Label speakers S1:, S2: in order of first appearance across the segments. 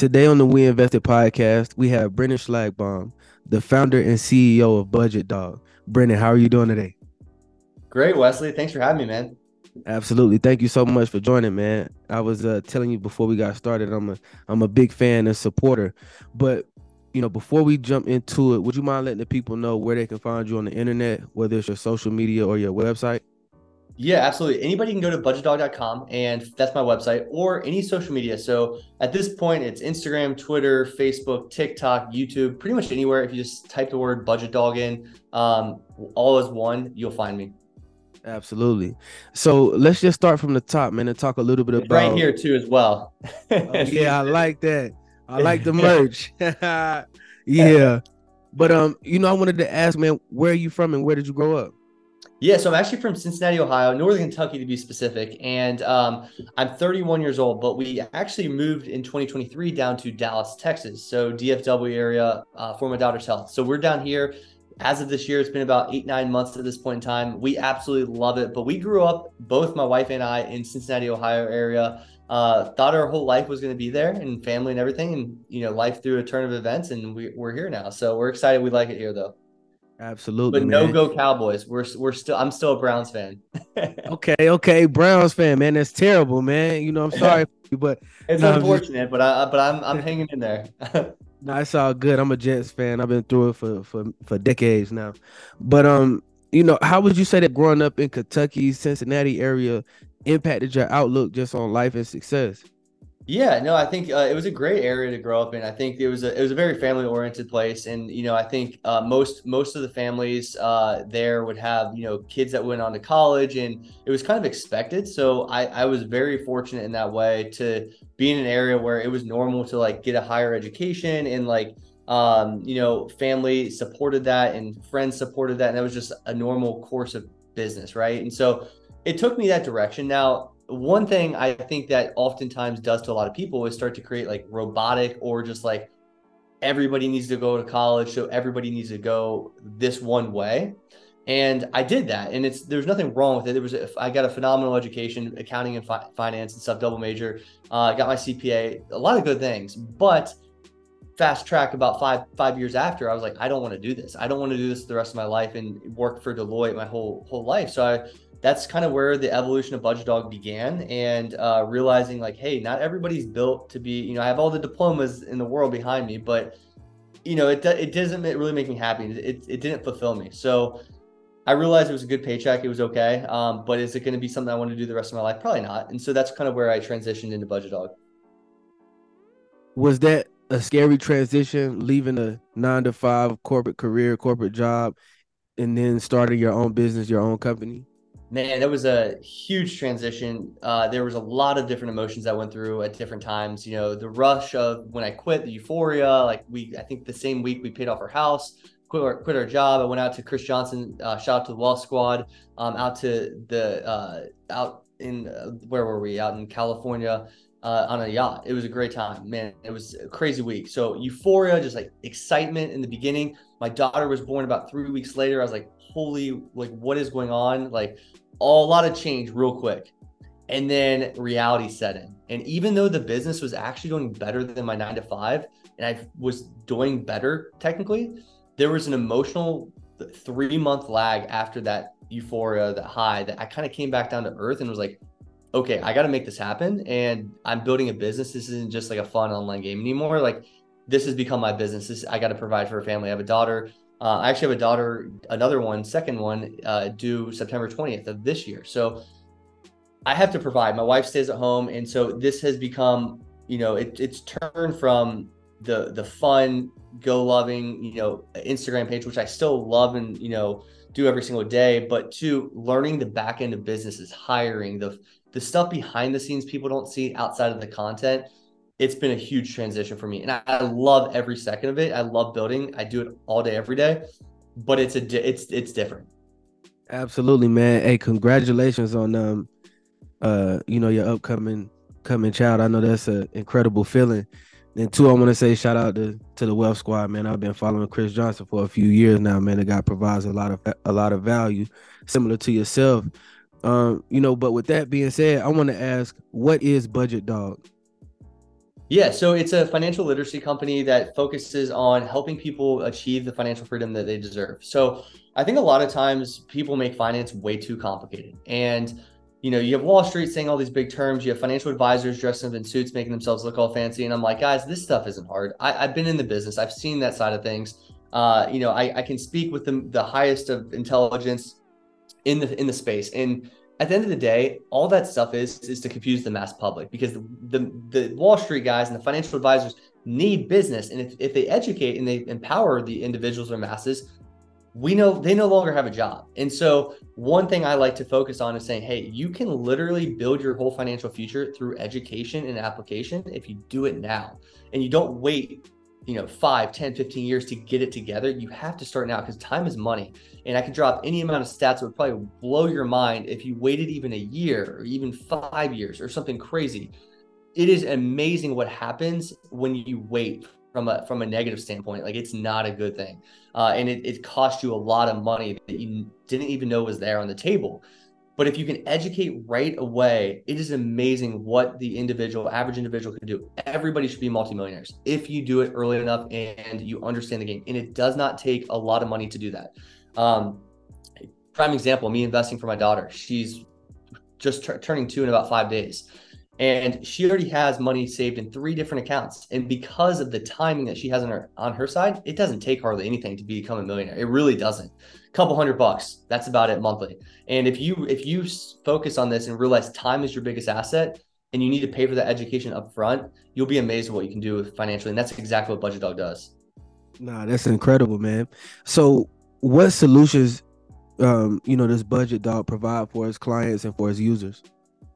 S1: Today on the We Invested podcast, we have Brennan Schlagbaum, the founder and CEO of Budget Dog. Brennan, how are you doing today?
S2: Great, Wesley. Thanks for having me, man.
S1: Absolutely. Thank you so much for joining, man. I was uh, telling you before we got started, I'm a I'm a big fan and supporter. But you know, before we jump into it, would you mind letting the people know where they can find you on the internet, whether it's your social media or your website?
S2: Yeah, absolutely. Anybody can go to budgetdog.com and that's my website or any social media. So at this point, it's Instagram, Twitter, Facebook, TikTok, YouTube, pretty much anywhere. If you just type the word budget dog in, um, all as one, you'll find me.
S1: Absolutely. So let's just start from the top, man, and talk a little bit about
S2: right here too as well.
S1: oh, yeah, I like that. I like the merch. yeah. But um, you know, I wanted to ask, man, where are you from and where did you grow up?
S2: Yeah, so I'm actually from Cincinnati, Ohio, Northern Kentucky to be specific, and um, I'm 31 years old. But we actually moved in 2023 down to Dallas, Texas, so DFW area uh, for my daughter's health. So we're down here. As of this year, it's been about eight, nine months at this point in time. We absolutely love it. But we grew up, both my wife and I, in Cincinnati, Ohio area. Uh, thought our whole life was going to be there and family and everything, and you know, life through a turn of events, and we, we're here now. So we're excited. We like it here, though.
S1: Absolutely.
S2: But
S1: man.
S2: no go Cowboys. We're we're still I'm still a Browns fan.
S1: okay, okay, Browns fan, man. That's terrible, man. You know, I'm sorry, you, but
S2: it's
S1: no,
S2: unfortunate. Just... But I but I'm I'm hanging in there.
S1: no, it's all good. I'm a Jets fan. I've been through it for for for decades now. But um, you know, how would you say that growing up in Kentucky, Cincinnati area impacted your outlook just on life and success?
S2: Yeah, no, I think uh, it was a great area to grow up in. I think it was a it was a very family oriented place, and you know, I think uh, most most of the families uh, there would have you know kids that went on to college, and it was kind of expected. So I I was very fortunate in that way to be in an area where it was normal to like get a higher education and like um, you know family supported that and friends supported that, and that was just a normal course of business, right? And so it took me that direction. Now one thing I think that oftentimes does to a lot of people is start to create like robotic or just like everybody needs to go to college, so everybody needs to go this one way. And I did that, and it's there's nothing wrong with it. There was a, I got a phenomenal education, accounting and fi- finance and stuff, double major. Uh, got my CPA, a lot of good things, but fast track about five five years after, I was like, I don't want to do this. I don't want to do this the rest of my life and work for Deloitte my whole whole life. So I that's kind of where the evolution of Budget Dog began, and uh, realizing like, hey, not everybody's built to be. You know, I have all the diplomas in the world behind me, but you know, it it doesn't really make me happy. It it didn't fulfill me. So I realized it was a good paycheck. It was okay, um, but is it going to be something I want to do the rest of my life? Probably not. And so that's kind of where I transitioned into Budget Dog.
S1: Was that a scary transition, leaving a nine to five corporate career, corporate job, and then starting your own business, your own company?
S2: Man, that was a huge transition. Uh, there was a lot of different emotions I went through at different times. You know, the rush of when I quit, the euphoria. Like we, I think the same week we paid off our house, quit our, quit our job. I went out to Chris Johnson. Uh, shout out to the Wealth Squad. Um, out to the uh, out in uh, where were we? Out in California. Uh, on a yacht. It was a great time, man. It was a crazy week. So euphoria, just like excitement in the beginning. My daughter was born about three weeks later. I was like, holy, like what is going on? Like a lot of change real quick. And then reality set in. And even though the business was actually going better than my nine to five, and I was doing better technically, there was an emotional three month lag after that euphoria, that high, that I kind of came back down to earth and was like, okay, I got to make this happen. And I'm building a business. This isn't just like a fun online game anymore. Like, this has become my business. This, I got to provide for a family. I have a daughter. Uh, I actually have a daughter, another one, second one, uh, due September 20th of this year. So I have to provide. My wife stays at home, and so this has become, you know, it, it's turned from the the fun, go loving, you know, Instagram page, which I still love and you know do every single day, but to learning the back end of business is hiring the the stuff behind the scenes people don't see outside of the content it's been a huge transition for me. And I, I, love every second of it. I love building. I do it all day every day but it's a it's it's different.
S1: Absolutely man. Hey congratulations on um uh you know your upcoming coming child. I know that's an incredible feeling. And two i want to say shout out to to the wealth squad man. I've been following chris johnson for a few years now man. The guy provides a lot of a lot of value similar to yourself. Um you know but with that being said i want to ask what is budget dog
S2: Yeah, so it's a financial literacy company that focuses on helping people achieve the financial freedom that they deserve. So I think a lot of times people make finance way too complicated. And you know, you have Wall Street saying all these big terms, you have financial advisors dressed up in suits making themselves look all fancy. And I'm like, guys, this stuff isn't hard. I, have been in the business, I've seen that side of things. Uh, you know, I, I can speak with the, the highest of intelligence in the in the space. And at the end of the day, all that stuff is is to confuse the mass public because the, the, the Wall Street guys and the financial advisors need business. And if, if they educate and they empower the individuals or masses, we know they no longer have a job. And so one thing I like to focus on is saying, hey, you can literally build your whole financial future through education and application if you do it now. And you don't wait you know 5 10 15 years to get it together you have to start now because time is money. And i can drop any amount of stats that would probably blow your mind if you waited even a year or even five years or something crazy. It is amazing what happens when you wait from a from a negative standpoint. Like it's not a good thing. Uh, and it, it costs you a lot of money that you didn't even know was there on the table but if you can educate right away, it is amazing what the individual, average individual can do. Everybody should be multimillionaires if you do it early enough and you understand the game. And it does not take a lot of money to do that. Um, prime example, me investing for my daughter. She's just t- turning two in about five days. And she already has money saved in three different accounts. And because of the timing that she has on her on her side, it doesn't take hardly anything to become a millionaire. It really doesn't A couple hundred bucks. That's about it monthly. And if you if you focus on this and realize time is your biggest asset and you need to pay for that education up front, you'll be amazed at what you can do financially. And that's exactly what Budget Dog does.
S1: Nah, that's incredible, man. So what solutions um, you know, does Budget Dog provide for its clients and for its users?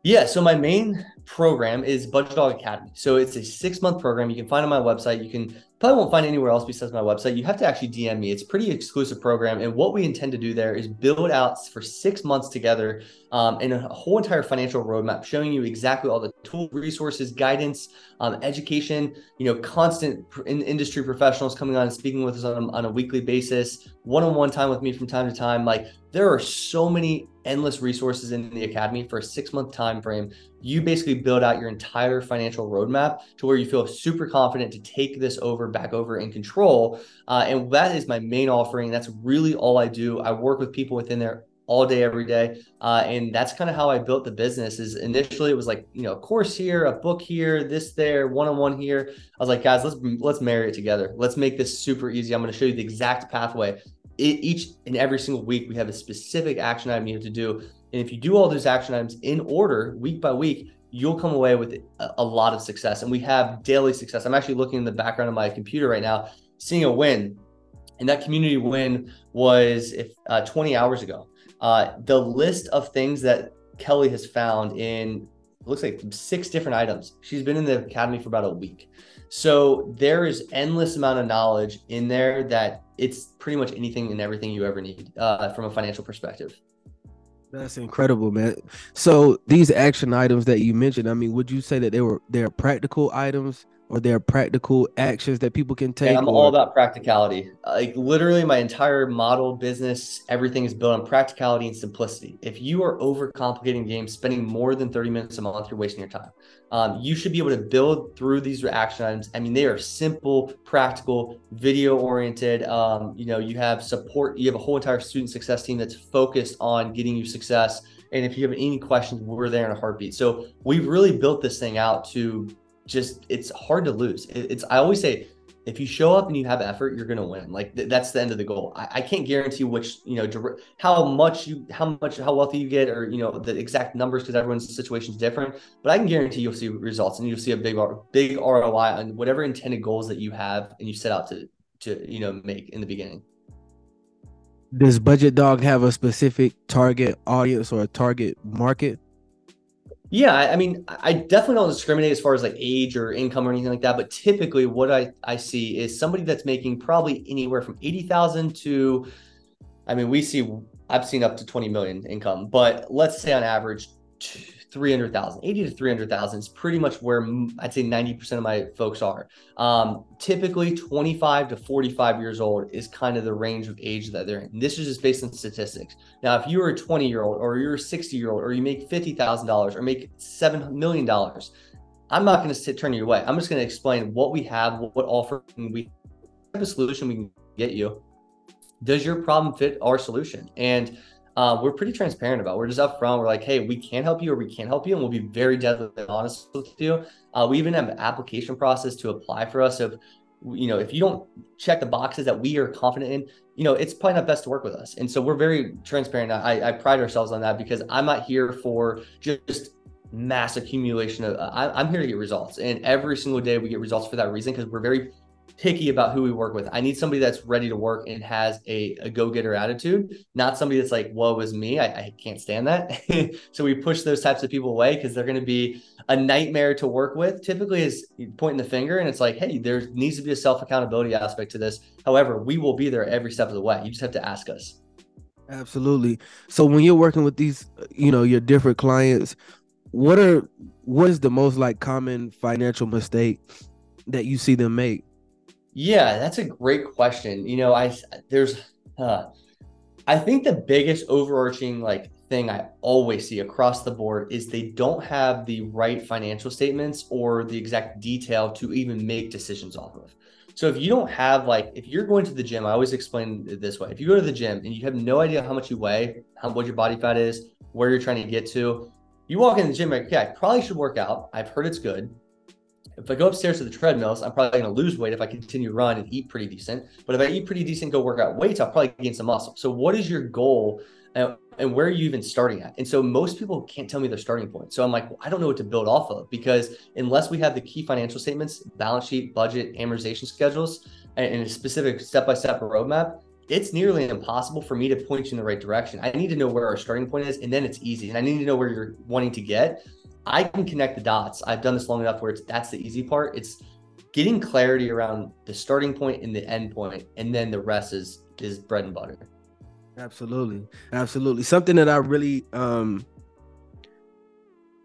S2: Yeah, so my main program is Budget Dog Academy. So it's a six month program. You can find on my website. You can probably won't find anywhere else besides my website. You have to actually DM me. It's pretty exclusive program. And what we intend to do there is build out for six months together um, and a whole entire financial roadmap showing you exactly all the tools, resources, guidance, um, education, you know, constant in industry professionals coming on and speaking with us on, on a weekly basis, one-on-one time with me from time to time. Like there are so many endless resources in the academy for a six month time frame you basically build out your entire financial roadmap to where you feel super confident to take this over back over in control. Uh, and that is my main offering. That's really all i do. I work with people within there all day every day. Uh, and that's kind of how i built the business is initially it was like you know a course here a book here this there one-on-one here. I was like guys let's let's marry it together. Let's make this super easy. I'm going to show you the exact pathway. Each and every single week we have a specific action item you have to do. And if you do all those action items in order, week by week, you'll come away with a, lot of success. And we have daily success. I'm actually looking in the background of my computer right now, seeing a win. And that community win was if uh, 20 hours ago. Uh, the list of things that Kelly has found in looks like six different items. She's been in the academy for about a week. So there is endless amount of knowledge in there that it's pretty much anything and everything you ever need uh, from a financial perspective.
S1: That's incredible, man. So these action items that you mentioned, I mean, would you say that they were they're practical items or they're practical actions that people can take?
S2: I'm
S1: or...
S2: all about practicality. Like literally my entire model business, everything is built on practicality and simplicity. If you are overcomplicating games, spending more than 30 minutes a month, you're wasting your time. Um, you should be able to build through these action items. I mean, they are simple, practical, video oriented. Um, you know, you have support, you have a whole entire student success team that's focused on getting you success. And if you have any questions, we're there in a heartbeat. So we've really built this thing out to just, it's hard to lose. It's, I always say, if you show up and you have effort, you're to win. Like th- that's the end of the goal. I-, I can't guarantee which, you know, how much you, how much, how wealthy you get, or you know, the exact numbers because everyone's situation is different. But I can guarantee you'll see results and you'll see a big, big ROI on whatever intended goals that you have and you set out to, to you know, make in the beginning.
S1: Does Budget Dog have a specific target audience or a target market?
S2: Yeah, I mean, I definitely don't discriminate as far as like age or income or anything like that. But typically, what I, I see is somebody that's making probably anywhere from eighty thousand to, I mean, we see I've seen up to twenty million income, but let's say on average 300,000, 80 to 300,000 is pretty much where I'd say 90% of my folks are. Um, typically 25 to 45 years old is kind of the range of age that they're in. This is just based on statistics. Now, if you're a 20 year old or you're a 60 year old or you make $50,000 or make $7 million, I'm not going to turn you away. I'm just going to explain what we have, what offer we have a solution we can get you. Does your problem fit our solution? And uh, we're pretty transparent about. We're just upfront. We're like, hey, we can help you or we can't help you, and we'll be very deadly honest with you. Uh, we even have an application process to apply for us. If, you know, if you don't check the boxes that we are confident in, you know, it's probably not best to work with us. And so we're very transparent. I, I pride ourselves on that because I'm not here for just mass accumulation of. I, I'm here to get results, and every single day we get results for that reason because we're very picky about who we work with. I need somebody that's ready to work and has a, a go-getter attitude, not somebody that's like, woe is me. I, I can't stand that. so we push those types of people away because they're going to be a nightmare to work with. Typically is pointing the finger and it's like, hey, there needs to be a self-accountability aspect to this. However, we will be there every step of the way. You just have to ask us.
S1: Absolutely. So when you're working with these, you know, your different clients, what are what is the most like common financial mistake that you see them make?
S2: Yeah, that's a great question. You know, I there's uh, I think the biggest overarching like thing I always see across the board is they don't have the right financial statements or the exact detail to even make decisions off of. So if you don't have like if you're going to the gym, I always explain it this way. If you go to the gym and you have no idea how much you weigh, how what your body fat is, where you're trying to get to, you walk in the gym like, yeah, I probably should work out. I've heard it's good if I go upstairs to the treadmills, I'm probably going to lose weight if I continue to run and eat pretty decent. But if I eat pretty decent, go work out weights, I'll probably gain some muscle. So, what is your goal and, and where are you even starting at? And so, most people can't tell me their starting point. So, I'm like, well, I don't know what to build off of because unless we have the key financial statements, balance sheet, budget, amortization schedules, and a specific step by step roadmap, it's nearly impossible for me to point you in the right direction. I need to know where our starting point is, and then it's easy. And I need to know where you're wanting to get. I can connect the dots. I've done this long enough where it's that's the easy part. It's getting clarity around the starting point and the end point, and then the rest is is bread and butter.
S1: Absolutely, absolutely. Something that I really um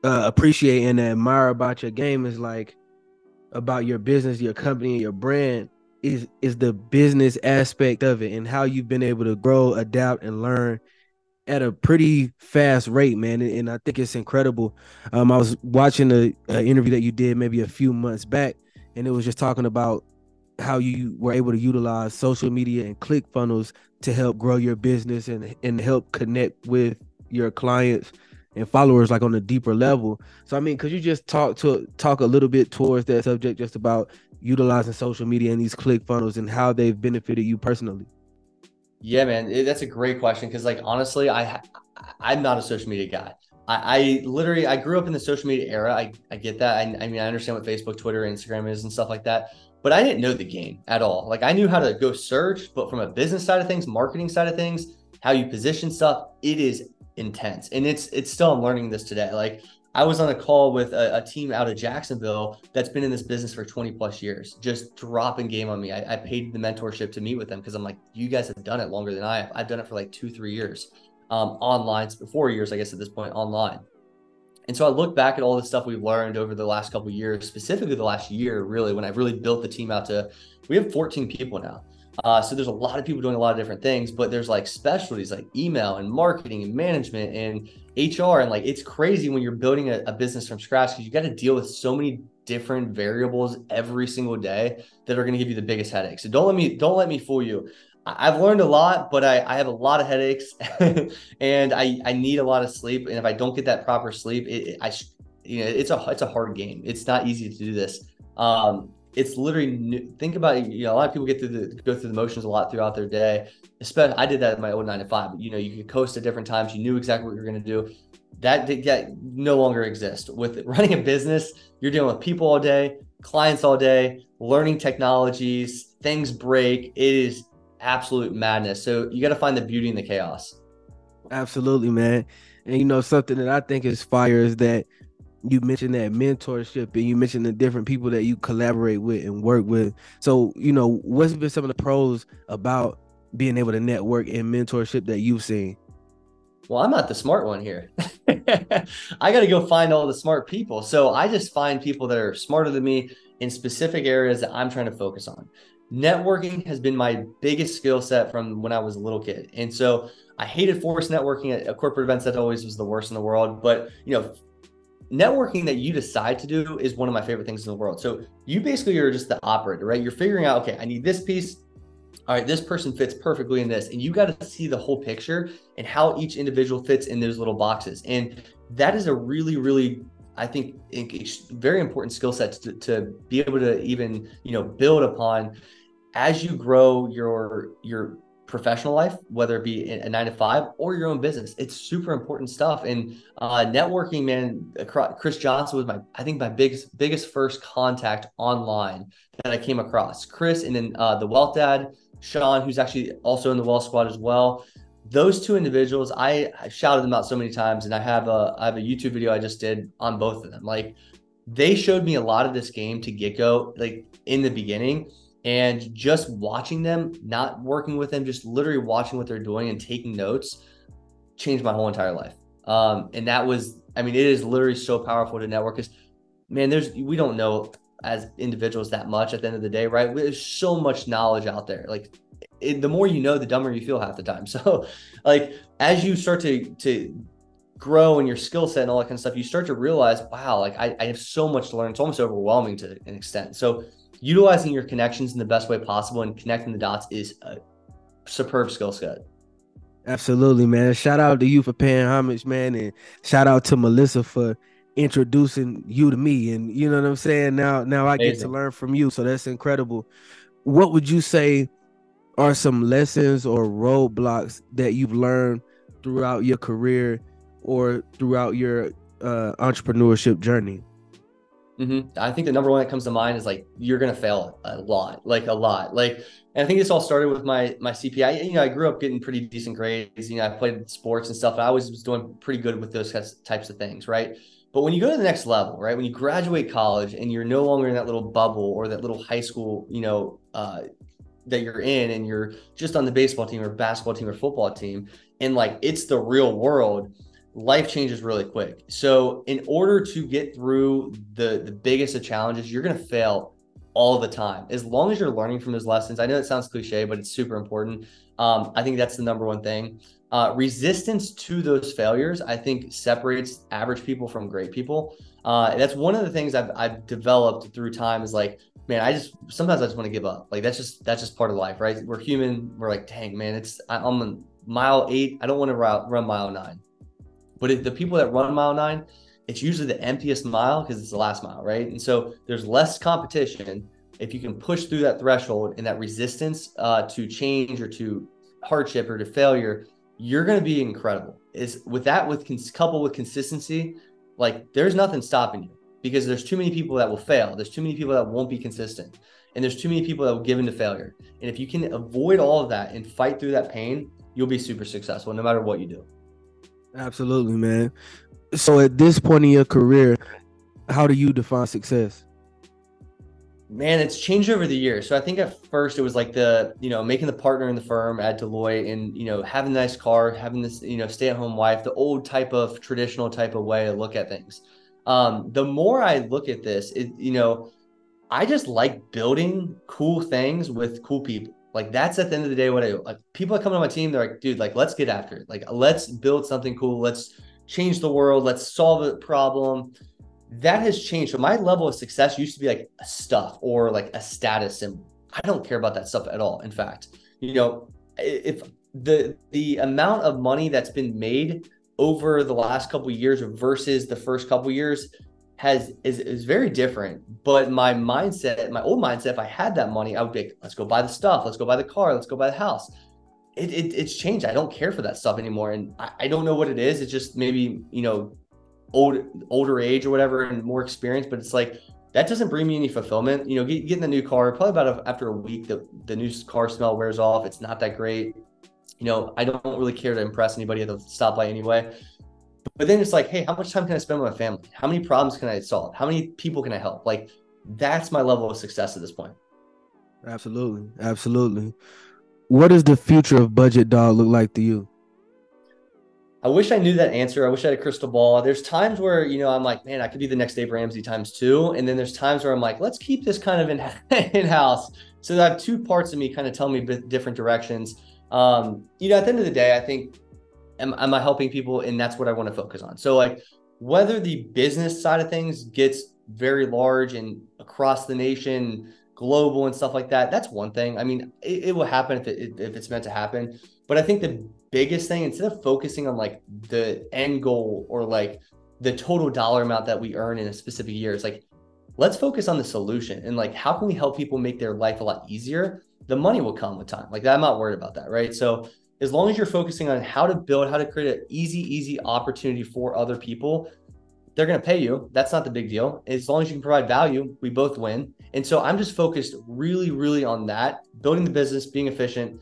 S1: uh, appreciate and admire about your game is like about your business, your company, your brand is is the business aspect of it and how you've been able to grow, adapt, and learn at a pretty fast rate, man, and, I think it's incredible. Um, I was watching a, a, interview that you did maybe a few months back, and it was just talking about how you were able to utilize social media and click funnels to help grow your business and and help connect with your clients and followers like on a deeper level. So I mean, could you just talk to talk a little bit towards that subject, just about utilizing social media and these click funnels and how they've benefited you personally?
S2: Yeah, man, it, that's a great question because, like, honestly, I I'm not a social media guy. I, I, literally I grew up in the social media era. I, I get that. I, I mean, I understand what Facebook, Twitter, Instagram is and stuff like that. But I didn't know the game at all. Like I knew how to go search, but from a business side of things, marketing side of things, how you position stuff, it is intense. And it's it's still I'm learning this today. Like I was on a call with a, a, team out of Jacksonville that's been in this business for 20 plus years, just dropping game on me. I, I paid the mentorship to meet with them because I'm like, you guys have done it longer than I have. I've done it for like two, three years um, online, four years, I guess, at this point, online. And so I look back at all the stuff we've learned over the last couple years, specifically the last year, really, when I've really built the team out to, we have 14 people now. Uh, so there's a lot of people doing a lot of different things, but there's like specialties like email and marketing and management and HR. And like it's crazy when you're building a, a business from scratch because you got to deal with so many different variables every single day that are going to give you the biggest headache. So don't let me don't let me fool you. I've learned a lot, but I, I have a lot of headaches and I, I need a lot of sleep. And if I don't get that proper sleep, it, I, you know, it's a, it's a hard game. It's not easy to do this. Um, it's literally new. think about you know a lot of people get through the go through the motions a lot throughout their day. Especially i did that in my old nine to five you know you could coast at different times. You knew exactly what you were going to do. That that no longer exists. With running a business you're dealing with people all day clients all day learning technologies things break. It is absolute madness. So you got to find the beauty in the chaos.
S1: Absolutely man. And you know something that i think is fire is that you mentioned that mentorship and you mentioned the different people that you collaborate with and work with. So, you know, what's been some of the pros about being able to network and mentorship that you've seen?
S2: Well, I'm not the smart one here. I got to go find all the smart people. So I just find people that are smarter than me in specific areas that I'm trying to focus on. Networking has been my biggest skill set from when I was a little kid. And so I hated forced networking at, at corporate events. That always was the worst in the world. But, you know, networking that you decide to do is one of my favorite things in the world. So you basically are just the operator, right? You're figuring out, okay, I need this piece. All right, this person fits perfectly in this. And you got to see the whole picture and how each individual fits in those little boxes. And that is a really, really I think very important skill set to, to be able to even you know build upon as you grow your your professional life, whether it be a nine to five or your own business. It's super important stuff. And uh, networking, man, Chris Johnson was my, I think my biggest, biggest first contact online that I came across. Chris and then uh, the Wealth Dad, Sean, who's actually also in the Wealth Squad as well. Those two individuals, I, I shouted them out so many times, and I have a I have a YouTube video I just did on both of them. Like they showed me a lot of this game to get go, like in the beginning and just watching them, not working with them, just literally watching what they're doing and taking notes changed my whole entire life. Um, and that was, I mean, it is literally so powerful to network because, man, there's, we don't know as individuals that much at the end of the day, right? There's so much knowledge out there. Like, it, the more you know, the dumber you feel half the time. So, like, as you start to, to, grow in your skill set and all that kind of stuff, you start to realize, wow, like I, I have so much to learn. It's almost overwhelming to an extent. So utilizing your connections in the best way possible and connecting the dots is a superb skill set.
S1: Absolutely, man. Shout out to you for paying homage, man, and shout out to Melissa for introducing you to me. And you know what I'm saying? Now, now I Amazing. get to learn from you, so that's incredible. What would you say are some lessons or roadblocks that you've learned throughout your career or throughout your uh, entrepreneurship journey?
S2: Mm-hmm. I think the number one that comes to mind is like you're gonna fail a lot, like a lot. Like, and I think this all started with my my CPA. You know, I grew up getting pretty decent grades. You know, I played sports and stuff. And I always was doing pretty good with those types of things, right? But when you go to the next level, right? When you graduate college and you're no longer in that little bubble or that little high school, you know, uh, that you're in, and you're just on the baseball team or basketball team or football team, and like it's the real world life changes really quick. So in order to get through the the biggest of challenges, you're going to fail all the time. As long as you're learning from those lessons, I know it sounds cliche, but it's super important. Um, I think that's the number one thing. Uh, resistance to those failures, I think, separates average people from great people. Uh, that's one of the things I've, I've developed through time is like, man, I just sometimes I just want to give up. Like that's just that's just part of life, right? We're human. We're like, dang, man, it's I'm on mile eight. I don't want to run mile nine. But the people that run mile nine, it's usually the emptiest mile because it's the last mile, right? And so there's less competition. If you can push through that threshold and that resistance uh, to change or to hardship or to failure, you're going to be incredible. Is with that, with cons- coupled with consistency, like there's nothing stopping you because there's too many people that will fail. There's too many people that won't be consistent, and there's too many people that will give into failure. And if you can avoid all of that and fight through that pain, you'll be super successful no matter what you do.
S1: Absolutely, man. So at this point in your career, how do you define success?
S2: Man, it's changed over the years. So I think at first it was like the, you know, making the partner in the firm at Deloitte and, you know, having a nice car, having this, you know, stay at home wife, the old type of traditional type of way to look at things. Um, the more I look at this, it, you know, I just like building cool things with cool people. Like that's at the end of the day what I like. People that come on my team, they're like, dude, like let's get after it. Like let's build something cool. Let's change the world. Let's solve a problem. That has changed. So my level of success used to be like stuff or like a status symbol. I don't care about that stuff at all. In fact, you know, if the the amount of money that's been made over the last couple years versus the first couple years has is, is very different. But my mindset, my old mindset, if I had that money, I would be like, let's go buy the stuff, let's go buy the car, let's go buy the house. It, it it's changed. I don't care for that stuff anymore. And I, I don't know what it is. It's just maybe, you know, old older age or whatever and more experience. But it's like that doesn't bring me any fulfillment. You know, get, getting the new car, probably about a, after a week, the, the new car smell wears off. It's not that great. You know, I don't really care to impress anybody at the stoplight anyway. But then it's like, hey, how much time can I spend with my family? How many problems can I solve? How many people can I help? Like that's my level of success at this point.
S1: Absolutely. Absolutely. What does the future of Budget Dog look like to you?
S2: I wish I knew that answer. I wish I had a crystal ball. There's times where, you know, I'm like, man, I could be the next Dave Ramsey times two. And then there's times where I'm like, let's keep this kind of in, in house. So I have two parts of me kind of tell me different directions. Um, you know, at the end of the day, I think am, am I helping people? And that's what I want to focus on. So like whether the business side of things gets very large and across the nation, global and stuff like that, that's one thing. I mean, it, it will happen if, it, if it's meant to happen. But I think the biggest thing, instead of focusing on like the end goal or like the total dollar amount that we earn in a specific year, it's like, let's focus on the solution and like, how can we help people make their life a lot easier? The money will come with time. Like, I'm not worried about that. Right. So, as long as you're focusing on how to build, how to create an easy, easy opportunity for other people, they're going to pay you. That's not the big deal. As long as you can provide value, we both win. And so I'm just focused really, really on that, building the business, being efficient,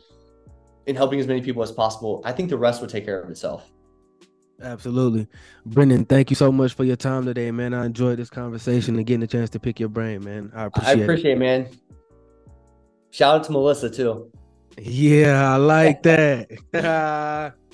S2: and helping as many people as possible. I think the rest will take care of itself.
S1: Absolutely. Brennan, thank you so much for your time today, man. I enjoyed this conversation and getting a chance to pick your brain, man. I appreciate
S2: I appreciate
S1: it,
S2: man. Shout out to Melissa too.
S1: Yeah, I like that.